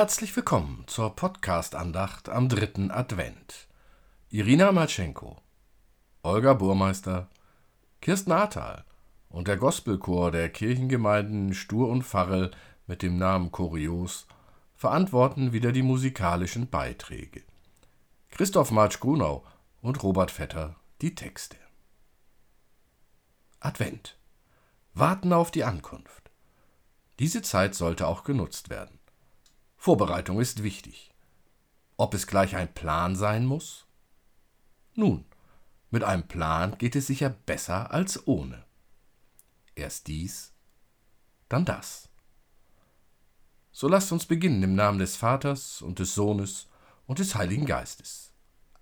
Herzlich willkommen zur Podcast-Andacht am dritten Advent. Irina Malchenko, Olga Burmeister, Kirsten Ahrtal und der Gospelchor der Kirchengemeinden Stur und Pfarrel mit dem Namen Kurios verantworten wieder die musikalischen Beiträge. Christoph Marsch-Grunau und Robert Vetter die Texte. Advent. Warten auf die Ankunft. Diese Zeit sollte auch genutzt werden. Vorbereitung ist wichtig. Ob es gleich ein Plan sein muss? Nun, mit einem Plan geht es sicher besser als ohne. Erst dies, dann das. So lasst uns beginnen im Namen des Vaters und des Sohnes und des Heiligen Geistes.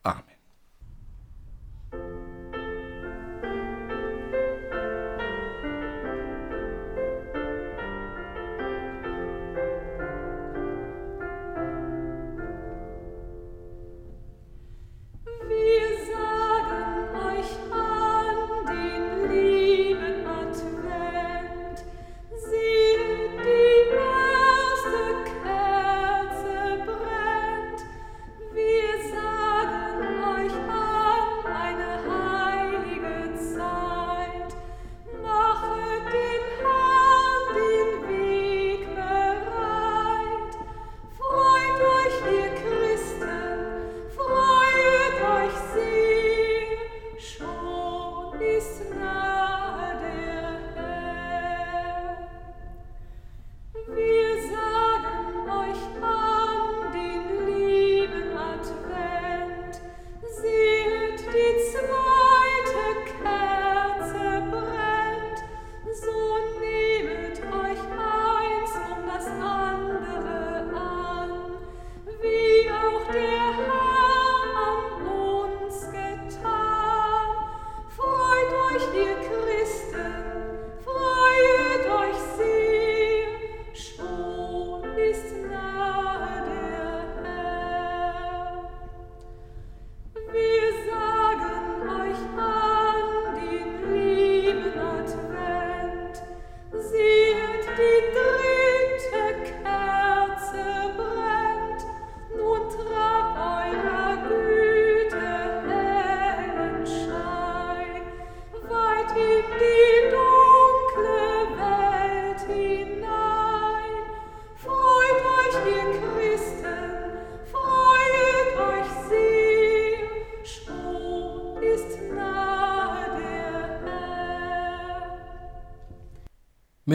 Amen.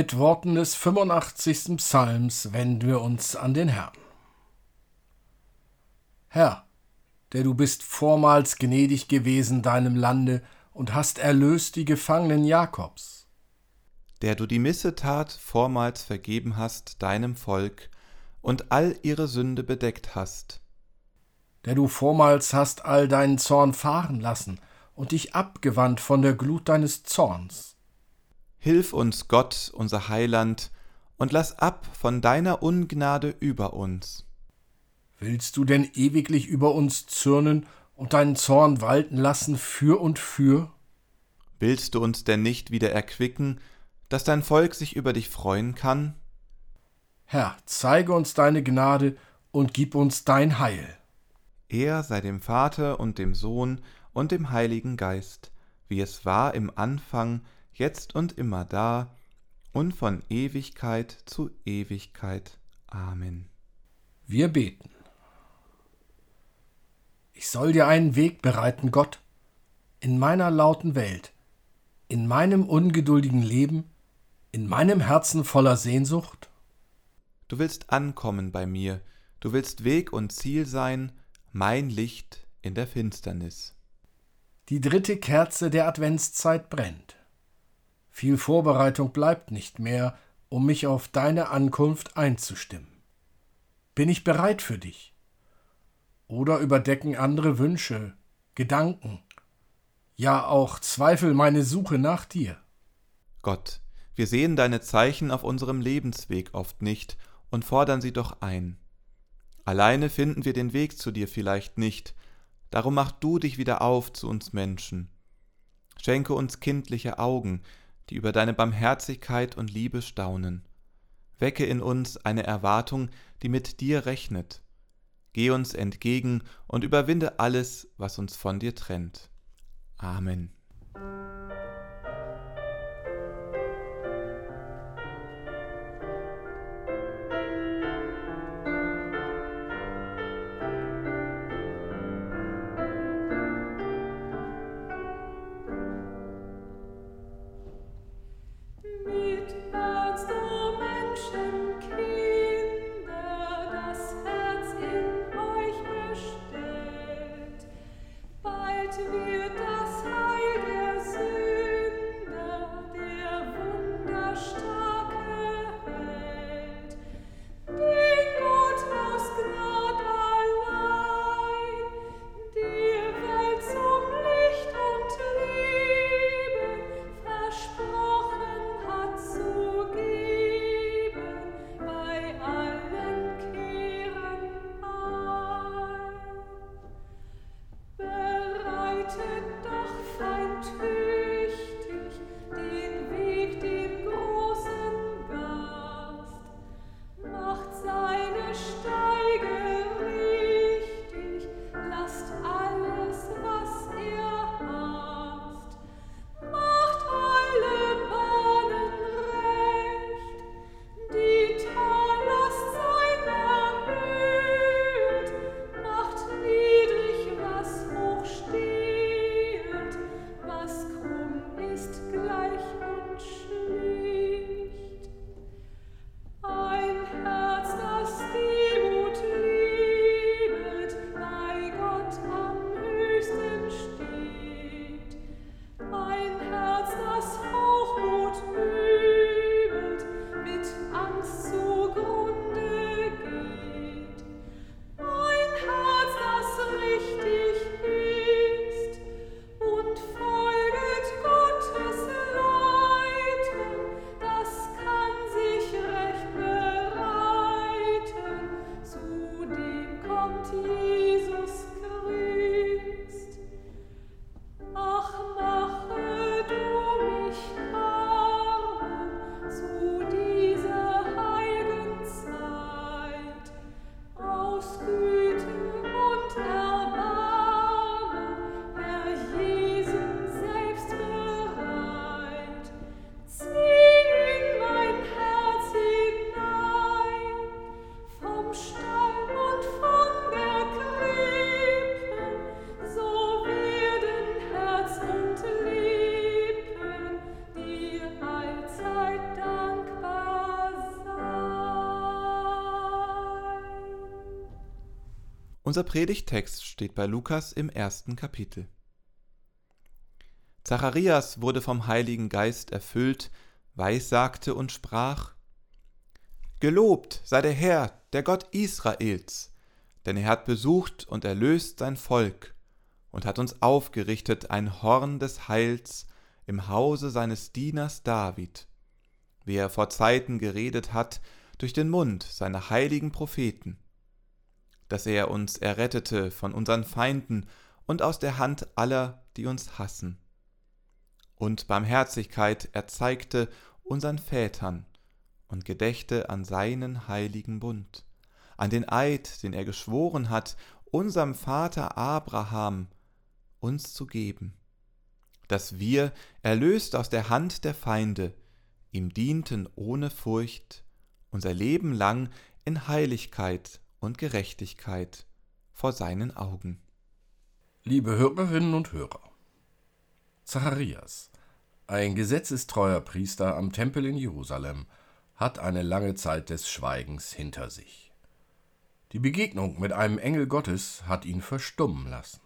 Mit Worten des 85. Psalms wenden wir uns an den Herrn. Herr, der du bist vormals gnädig gewesen deinem Lande und hast erlöst die Gefangenen Jakobs. Der du die Missetat vormals vergeben hast deinem Volk und all ihre Sünde bedeckt hast. Der du vormals hast all deinen Zorn fahren lassen und dich abgewandt von der Glut deines Zorns Hilf uns, Gott, unser Heiland, und lass ab von deiner Ungnade über uns. Willst du denn ewiglich über uns zürnen und deinen Zorn walten lassen für und für? Willst du uns denn nicht wieder erquicken, dass dein Volk sich über dich freuen kann? Herr, zeige uns deine Gnade und gib uns dein Heil. Er sei dem Vater und dem Sohn und dem Heiligen Geist, wie es war im Anfang, jetzt und immer da und von Ewigkeit zu Ewigkeit. Amen. Wir beten. Ich soll dir einen Weg bereiten, Gott, in meiner lauten Welt, in meinem ungeduldigen Leben, in meinem Herzen voller Sehnsucht? Du willst ankommen bei mir, du willst Weg und Ziel sein, mein Licht in der Finsternis. Die dritte Kerze der Adventszeit brennt. Viel Vorbereitung bleibt nicht mehr, um mich auf deine Ankunft einzustimmen. Bin ich bereit für dich? Oder überdecken andere Wünsche, Gedanken, ja auch Zweifel meine Suche nach dir? Gott, wir sehen deine Zeichen auf unserem Lebensweg oft nicht und fordern sie doch ein. Alleine finden wir den Weg zu dir vielleicht nicht, darum mach du dich wieder auf zu uns Menschen. Schenke uns kindliche Augen, die über deine Barmherzigkeit und Liebe staunen. Wecke in uns eine Erwartung, die mit dir rechnet. Geh uns entgegen und überwinde alles, was uns von dir trennt. Amen. Unser Predigtext steht bei Lukas im ersten Kapitel. Zacharias wurde vom Heiligen Geist erfüllt, weissagte und sprach: Gelobt sei der Herr, der Gott Israels, denn er hat besucht und erlöst sein Volk und hat uns aufgerichtet ein Horn des Heils im Hause seines Dieners David, wie er vor Zeiten geredet hat durch den Mund seiner heiligen Propheten dass er uns errettete von unseren Feinden und aus der Hand aller, die uns hassen. Und Barmherzigkeit erzeigte unseren Vätern und gedächte an seinen heiligen Bund, an den Eid, den er geschworen hat, unserem Vater Abraham uns zu geben, dass wir, erlöst aus der Hand der Feinde, ihm dienten ohne Furcht, unser Leben lang in Heiligkeit und Gerechtigkeit vor seinen Augen. Liebe Hörerinnen und Hörer, Zacharias, ein gesetzestreuer Priester am Tempel in Jerusalem, hat eine lange Zeit des Schweigens hinter sich. Die Begegnung mit einem Engel Gottes hat ihn verstummen lassen.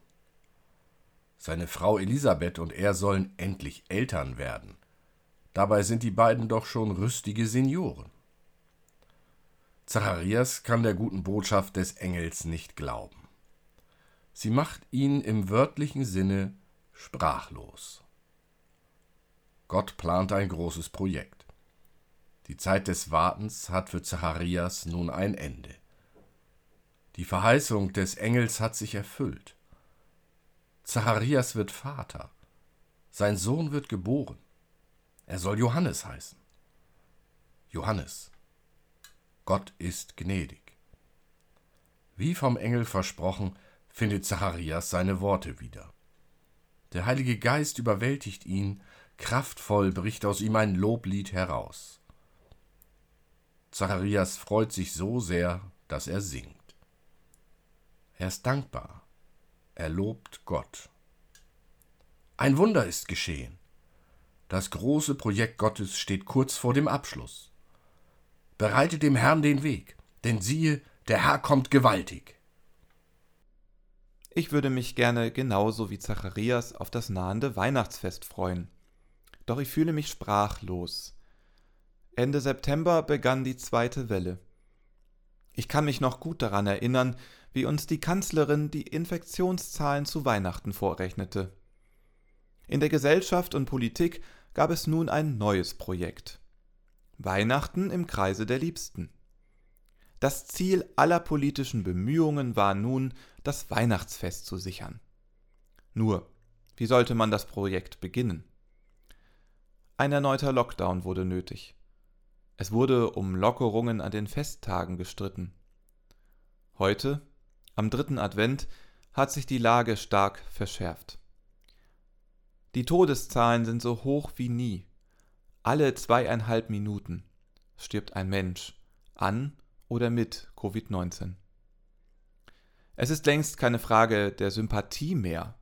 Seine Frau Elisabeth und er sollen endlich Eltern werden. Dabei sind die beiden doch schon rüstige Senioren. Zacharias kann der guten Botschaft des Engels nicht glauben. Sie macht ihn im wörtlichen Sinne sprachlos. Gott plant ein großes Projekt. Die Zeit des Wartens hat für Zacharias nun ein Ende. Die Verheißung des Engels hat sich erfüllt. Zacharias wird Vater. Sein Sohn wird geboren. Er soll Johannes heißen. Johannes, Gott ist gnädig. Wie vom Engel versprochen, findet Zacharias seine Worte wieder. Der Heilige Geist überwältigt ihn, kraftvoll bricht aus ihm ein Loblied heraus. Zacharias freut sich so sehr, dass er singt. Er ist dankbar. Er lobt Gott. Ein Wunder ist geschehen. Das große Projekt Gottes steht kurz vor dem Abschluss. Bereitet dem Herrn den Weg, denn siehe, der Herr kommt gewaltig. Ich würde mich gerne genauso wie Zacharias auf das nahende Weihnachtsfest freuen. Doch ich fühle mich sprachlos. Ende September begann die zweite Welle. Ich kann mich noch gut daran erinnern, wie uns die Kanzlerin die Infektionszahlen zu Weihnachten vorrechnete. In der Gesellschaft und Politik gab es nun ein neues Projekt. Weihnachten im Kreise der Liebsten. Das Ziel aller politischen Bemühungen war nun, das Weihnachtsfest zu sichern. Nur, wie sollte man das Projekt beginnen? Ein erneuter Lockdown wurde nötig. Es wurde um Lockerungen an den Festtagen gestritten. Heute, am dritten Advent, hat sich die Lage stark verschärft. Die Todeszahlen sind so hoch wie nie. Alle zweieinhalb Minuten stirbt ein Mensch an oder mit Covid-19. Es ist längst keine Frage der Sympathie mehr,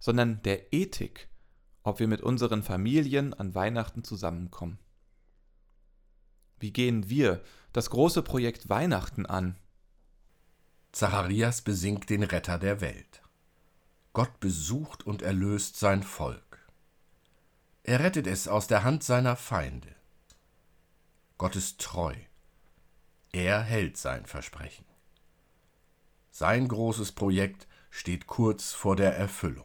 sondern der Ethik, ob wir mit unseren Familien an Weihnachten zusammenkommen. Wie gehen wir das große Projekt Weihnachten an? Zacharias besingt den Retter der Welt. Gott besucht und erlöst sein Volk. Er rettet es aus der Hand seiner Feinde. Gott ist treu. Er hält sein Versprechen. Sein großes Projekt steht kurz vor der Erfüllung.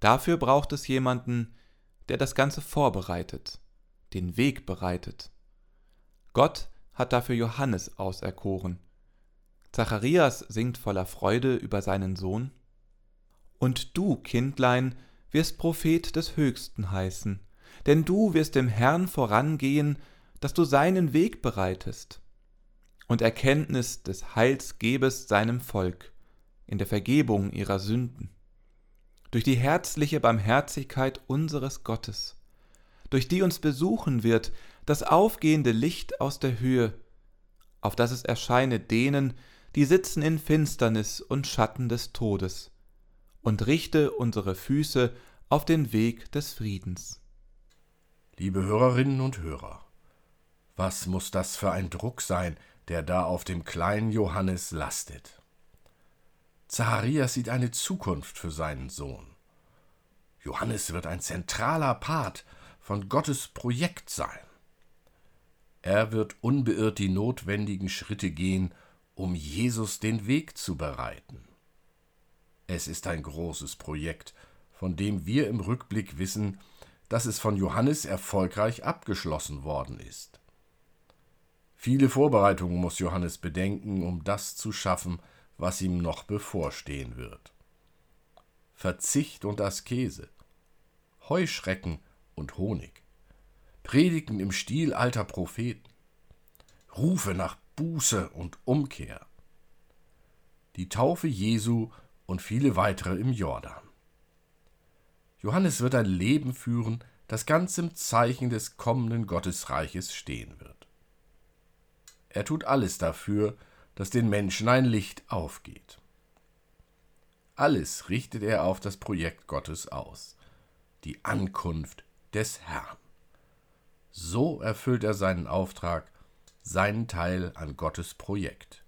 Dafür braucht es jemanden, der das Ganze vorbereitet, den Weg bereitet. Gott hat dafür Johannes auserkoren. Zacharias singt voller Freude über seinen Sohn. Und du, Kindlein, wirst Prophet des Höchsten heißen, denn du wirst dem Herrn vorangehen, dass du seinen Weg bereitest und Erkenntnis des Heils gebest seinem Volk in der Vergebung ihrer Sünden. Durch die herzliche Barmherzigkeit unseres Gottes, durch die uns besuchen wird das aufgehende Licht aus der Höhe, auf das es erscheine denen, die sitzen in Finsternis und Schatten des Todes, und richte unsere Füße auf den Weg des Friedens. Liebe Hörerinnen und Hörer, was muss das für ein Druck sein, der da auf dem kleinen Johannes lastet? Zacharias sieht eine Zukunft für seinen Sohn. Johannes wird ein zentraler Part von Gottes Projekt sein. Er wird unbeirrt die notwendigen Schritte gehen, um Jesus den Weg zu bereiten. Es ist ein großes Projekt, von dem wir im Rückblick wissen, dass es von Johannes erfolgreich abgeschlossen worden ist. Viele Vorbereitungen muss Johannes bedenken, um das zu schaffen, was ihm noch bevorstehen wird. Verzicht und Askese, Heuschrecken und Honig, Predigen im Stil alter Propheten, Rufe nach Buße und Umkehr, die Taufe Jesu und viele weitere im Jordan. Johannes wird ein Leben führen, das ganz im Zeichen des kommenden Gottesreiches stehen wird. Er tut alles dafür, dass den Menschen ein Licht aufgeht. Alles richtet er auf das Projekt Gottes aus, die Ankunft des Herrn. So erfüllt er seinen Auftrag, seinen Teil an Gottes Projekt,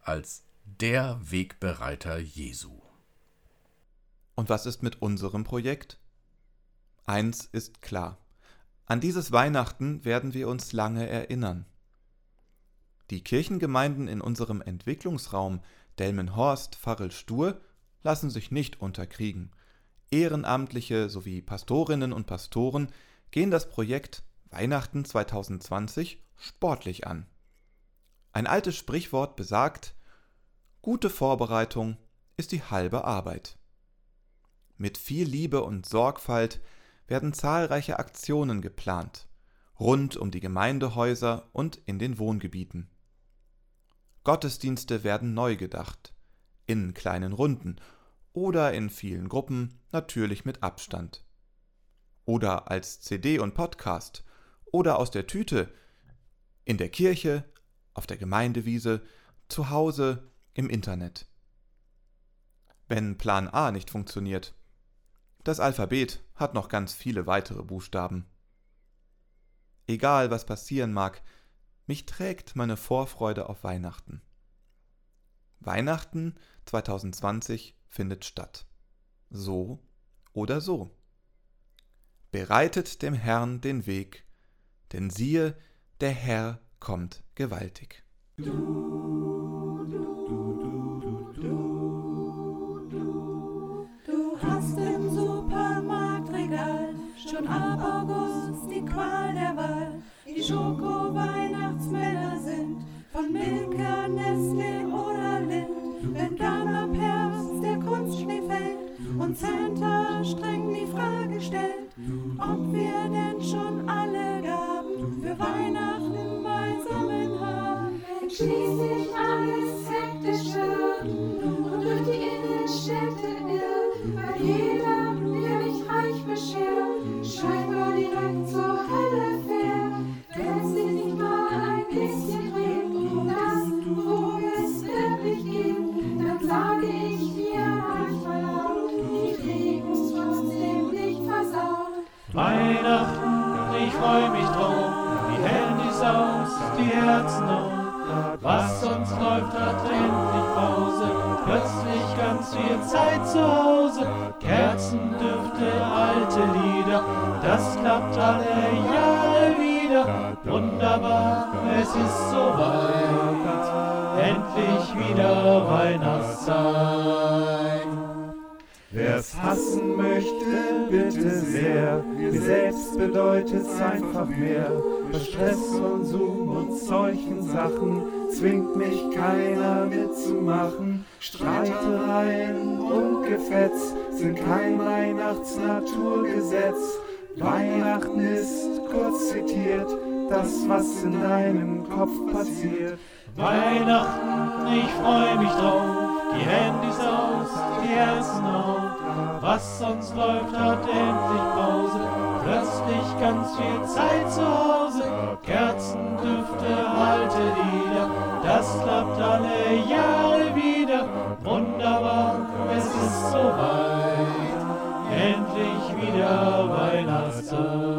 als der Wegbereiter Jesu. Und was ist mit unserem Projekt? Eins ist klar. An dieses Weihnachten werden wir uns lange erinnern. Die Kirchengemeinden in unserem Entwicklungsraum Delmenhorst, Farrel-Stur lassen sich nicht unterkriegen. Ehrenamtliche sowie Pastorinnen und Pastoren gehen das Projekt Weihnachten 2020 sportlich an. Ein altes Sprichwort besagt, gute Vorbereitung ist die halbe Arbeit. Mit viel Liebe und Sorgfalt werden zahlreiche Aktionen geplant, rund um die Gemeindehäuser und in den Wohngebieten. Gottesdienste werden neu gedacht, in kleinen Runden oder in vielen Gruppen, natürlich mit Abstand. Oder als CD und Podcast oder aus der Tüte, in der Kirche, auf der Gemeindewiese, zu Hause, im Internet. Wenn Plan A nicht funktioniert, das Alphabet hat noch ganz viele weitere Buchstaben. Egal was passieren mag, mich trägt meine Vorfreude auf Weihnachten. Weihnachten 2020 findet statt. So oder so. Bereitet dem Herrn den Weg, denn siehe, der Herr kommt gewaltig. Du, schon ab August die Qual der Wahl. Die Schoko-Weihnachtsmänner sind von Milka, Nestle oder Lind. Wenn dann ab Herbst der Kunstschnee fällt und Santa streng die Frage stellt, ob wir denn schon alle Gaben für Weihnachten beisammen haben. Wenn schließlich alles hektisch wird und durch die Innenstädte irrt, sehr. Mir selbst bedeutet's einfach mehr. Bei Stress und Zoom und solchen Sachen zwingt mich keiner mitzumachen. Streitereien und Gefetz sind kein Weihnachtsnaturgesetz. Weihnachten ist kurz zitiert, das, was in deinem Kopf passiert. Weihnachten, ich freu mich drauf, die Handys aus, die Herzen auf. Was sonst läuft, hat endlich Pause. Plötzlich ganz viel Zeit zu Hause. Kerzen, Düfte, alte Lieder. Das klappt alle Jahre wieder. Wunderbar, es ist soweit. Endlich wieder Weihnachtszeit.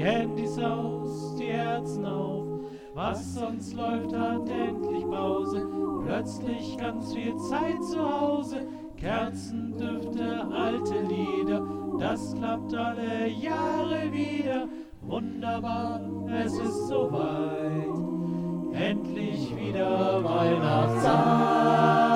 Handys aus, die Herzen auf. Was sonst läuft, hat endlich Pause, plötzlich ganz viel Zeit zu Hause. Kerzen, Düfte, alte Lieder, das klappt alle Jahre wieder. Wunderbar, es ist soweit, endlich wieder Endlich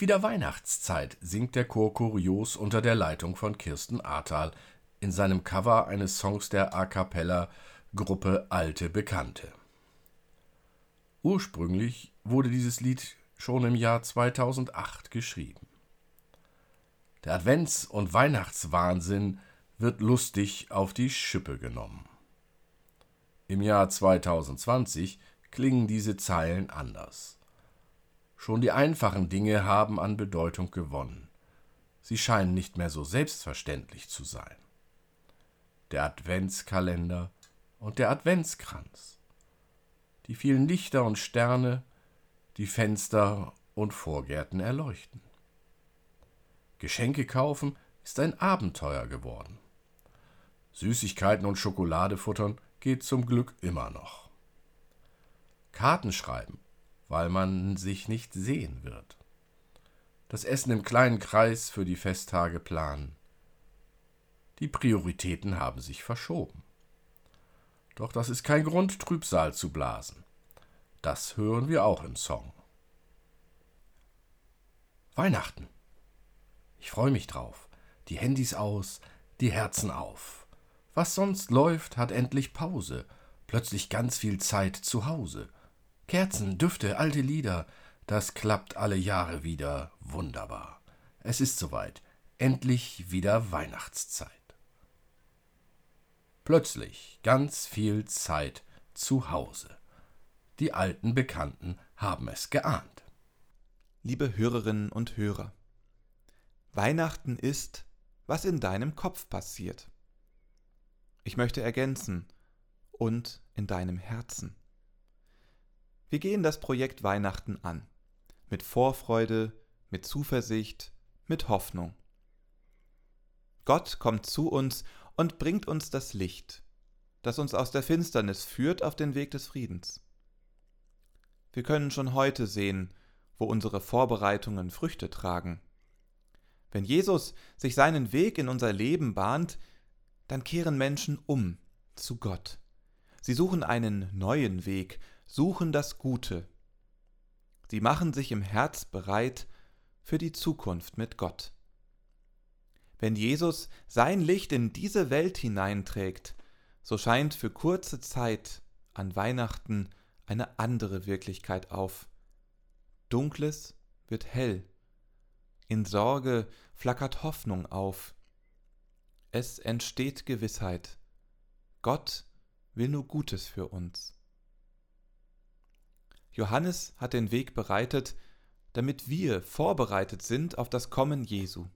Wieder Weihnachtszeit, singt der Chor Kurios unter der Leitung von Kirsten Ahrtal in seinem Cover eines Songs der A cappella Gruppe Alte Bekannte. Ursprünglich wurde dieses Lied schon im Jahr 2008 geschrieben. Der Advents- und Weihnachtswahnsinn wird lustig auf die Schippe genommen. Im Jahr 2020 klingen diese Zeilen anders. Schon die einfachen Dinge haben an Bedeutung gewonnen. Sie scheinen nicht mehr so selbstverständlich zu sein. Der Adventskalender und der Adventskranz. Die vielen Lichter und Sterne, die Fenster und Vorgärten erleuchten. Geschenke kaufen ist ein Abenteuer geworden. Süßigkeiten und Schokolade futtern geht zum Glück immer noch. Karten schreiben, weil man sich nicht sehen wird. Das Essen im kleinen Kreis für die Festtage planen. Die Prioritäten haben sich verschoben. Doch das ist kein Grund, Trübsal zu blasen. Das hören wir auch im Song. Weihnachten. Ich freue mich drauf. Die Handys aus, die Herzen auf. Was sonst läuft, hat endlich Pause. Plötzlich ganz viel Zeit zu Hause. Kerzen, Düfte, alte Lieder, das klappt alle Jahre wieder wunderbar. Es ist soweit. Endlich wieder Weihnachtszeit. Plötzlich ganz viel Zeit zu Hause. Die alten Bekannten haben es geahnt. Liebe Hörerinnen und Hörer, Weihnachten ist, was in deinem Kopf passiert. Ich möchte ergänzen, und in deinem Herzen. Wir gehen das Projekt Weihnachten an, mit Vorfreude, mit Zuversicht, mit Hoffnung. Gott kommt zu uns und bringt uns das Licht, das uns aus der Finsternis führt auf den Weg des Friedens. Wir können schon heute sehen, wo unsere Vorbereitungen Früchte tragen. Wenn Jesus sich seinen Weg in unser Leben bahnt, dann kehren Menschen um zu Gott. Sie suchen einen neuen Weg, suchen das Gute. Sie machen sich im Herz bereit für die Zukunft mit Gott. Wenn Jesus sein Licht in diese Welt hineinträgt, so scheint für kurze Zeit an Weihnachten eine andere Wirklichkeit auf. Dunkles wird hell. In Sorge flackert Hoffnung auf. Es entsteht Gewissheit. Gott will nur Gutes für uns. Johannes hat den Weg bereitet, damit wir vorbereitet sind auf das Kommen Jesu,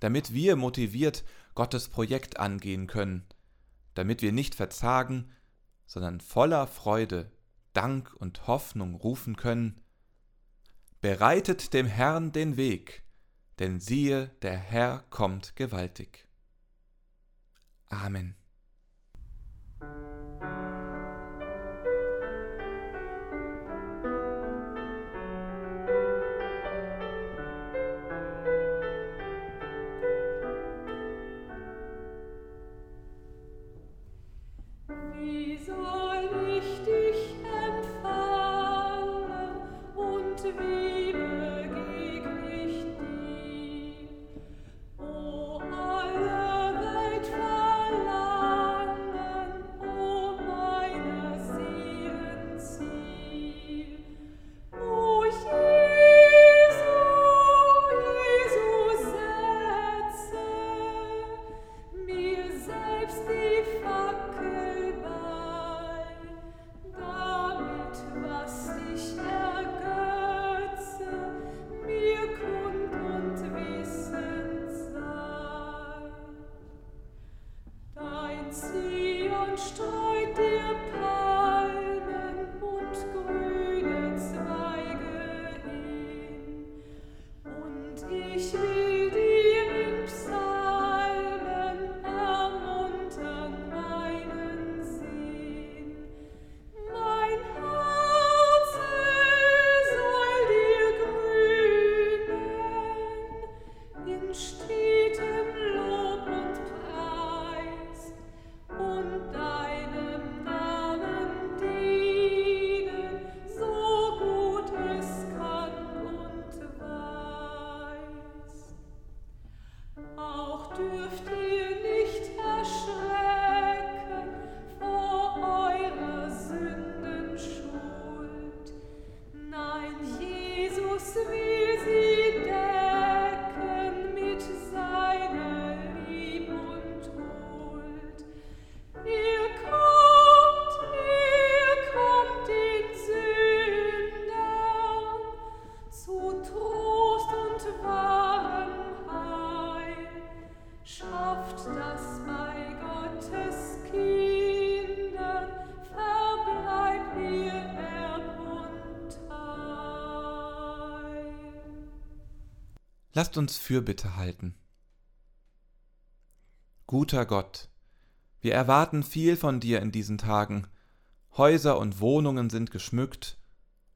damit wir motiviert Gottes Projekt angehen können, damit wir nicht verzagen, sondern voller Freude Dank und Hoffnung rufen können, Bereitet dem Herrn den Weg, denn siehe, der Herr kommt gewaltig. Amen. Zion steigt. Lasst uns Fürbitte halten. Guter Gott, Wir erwarten viel von dir in diesen Tagen. Häuser und Wohnungen sind geschmückt,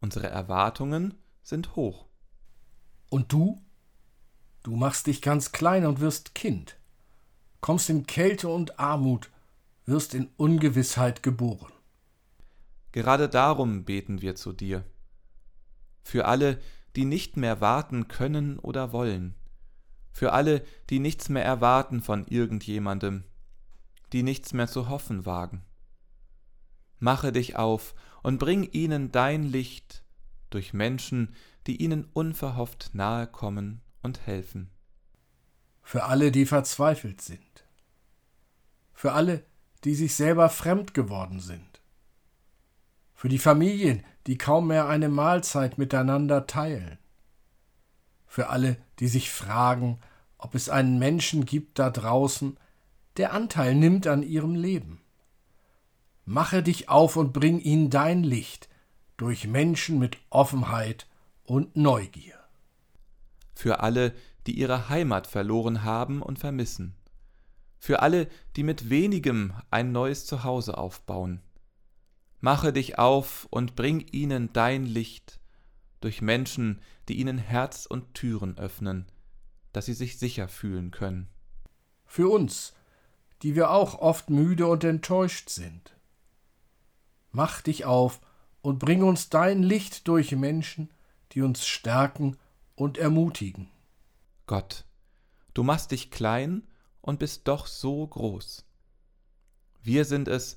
unsere Erwartungen sind hoch. Und du? Du machst dich ganz klein und wirst Kind, kommst in Kälte und Armut, wirst in Ungewissheit geboren. Gerade darum beten wir zu dir. Für alle, die nicht mehr warten können oder wollen. Für alle, die nichts mehr erwarten von irgendjemandem, die nichts mehr zu hoffen wagen. Mache dich auf und bring ihnen dein Licht durch Menschen, die ihnen unverhofft nahe kommen und helfen. Für alle, die verzweifelt sind. Für alle, die sich selber fremd geworden sind. Für die Familien, die kaum mehr eine Mahlzeit miteinander teilen. Für alle, die sich fragen, ob es einen Menschen gibt da draußen, der Anteil nimmt an ihrem Leben. Mache dich auf und bring ihnen dein Licht durch Menschen mit Offenheit und Neugier. Für alle, die ihre Heimat verloren haben und vermissen. Für alle, die mit wenigem ein neues Zuhause aufbauen. Mache dich auf und bring ihnen dein Licht durch Menschen, die ihnen Herz und Türen öffnen, dass sie sich sicher fühlen können. Für uns, die wir auch oft müde und enttäuscht sind. Mach dich auf und bring uns dein Licht durch Menschen, die uns stärken und ermutigen. Gott, du machst dich klein und bist doch so groß. Wir sind es,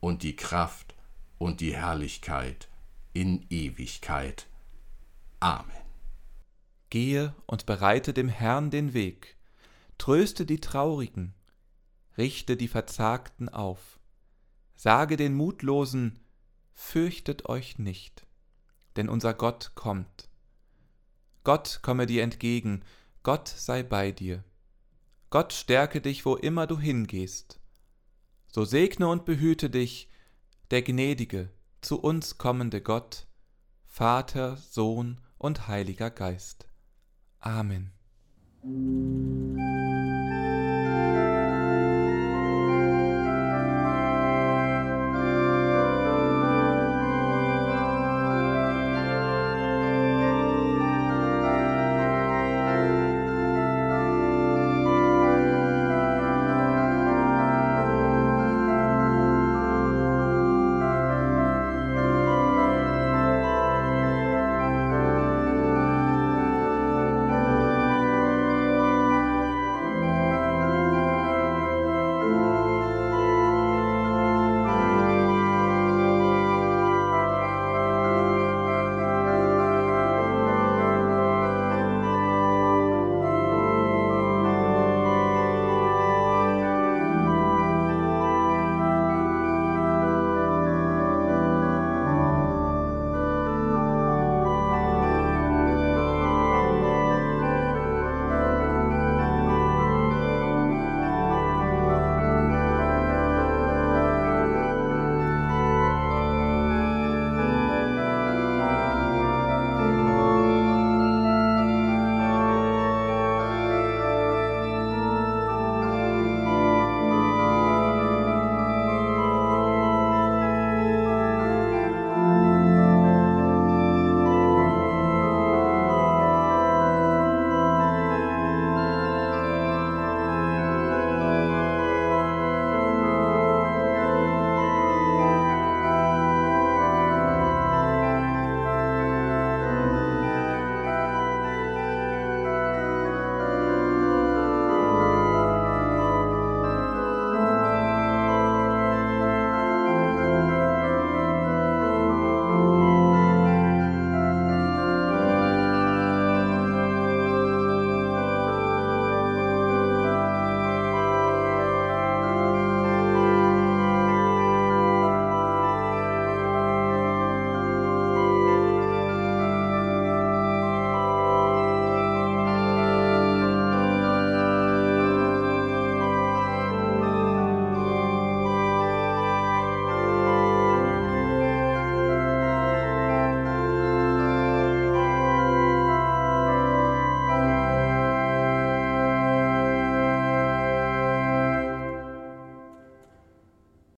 und die Kraft und die Herrlichkeit in Ewigkeit. Amen. Gehe und bereite dem Herrn den Weg, tröste die Traurigen, richte die Verzagten auf. Sage den Mutlosen, fürchtet euch nicht, denn unser Gott kommt. Gott komme dir entgegen, Gott sei bei dir. Gott stärke dich, wo immer du hingehst. So segne und behüte dich der gnädige, zu uns kommende Gott, Vater, Sohn und Heiliger Geist. Amen.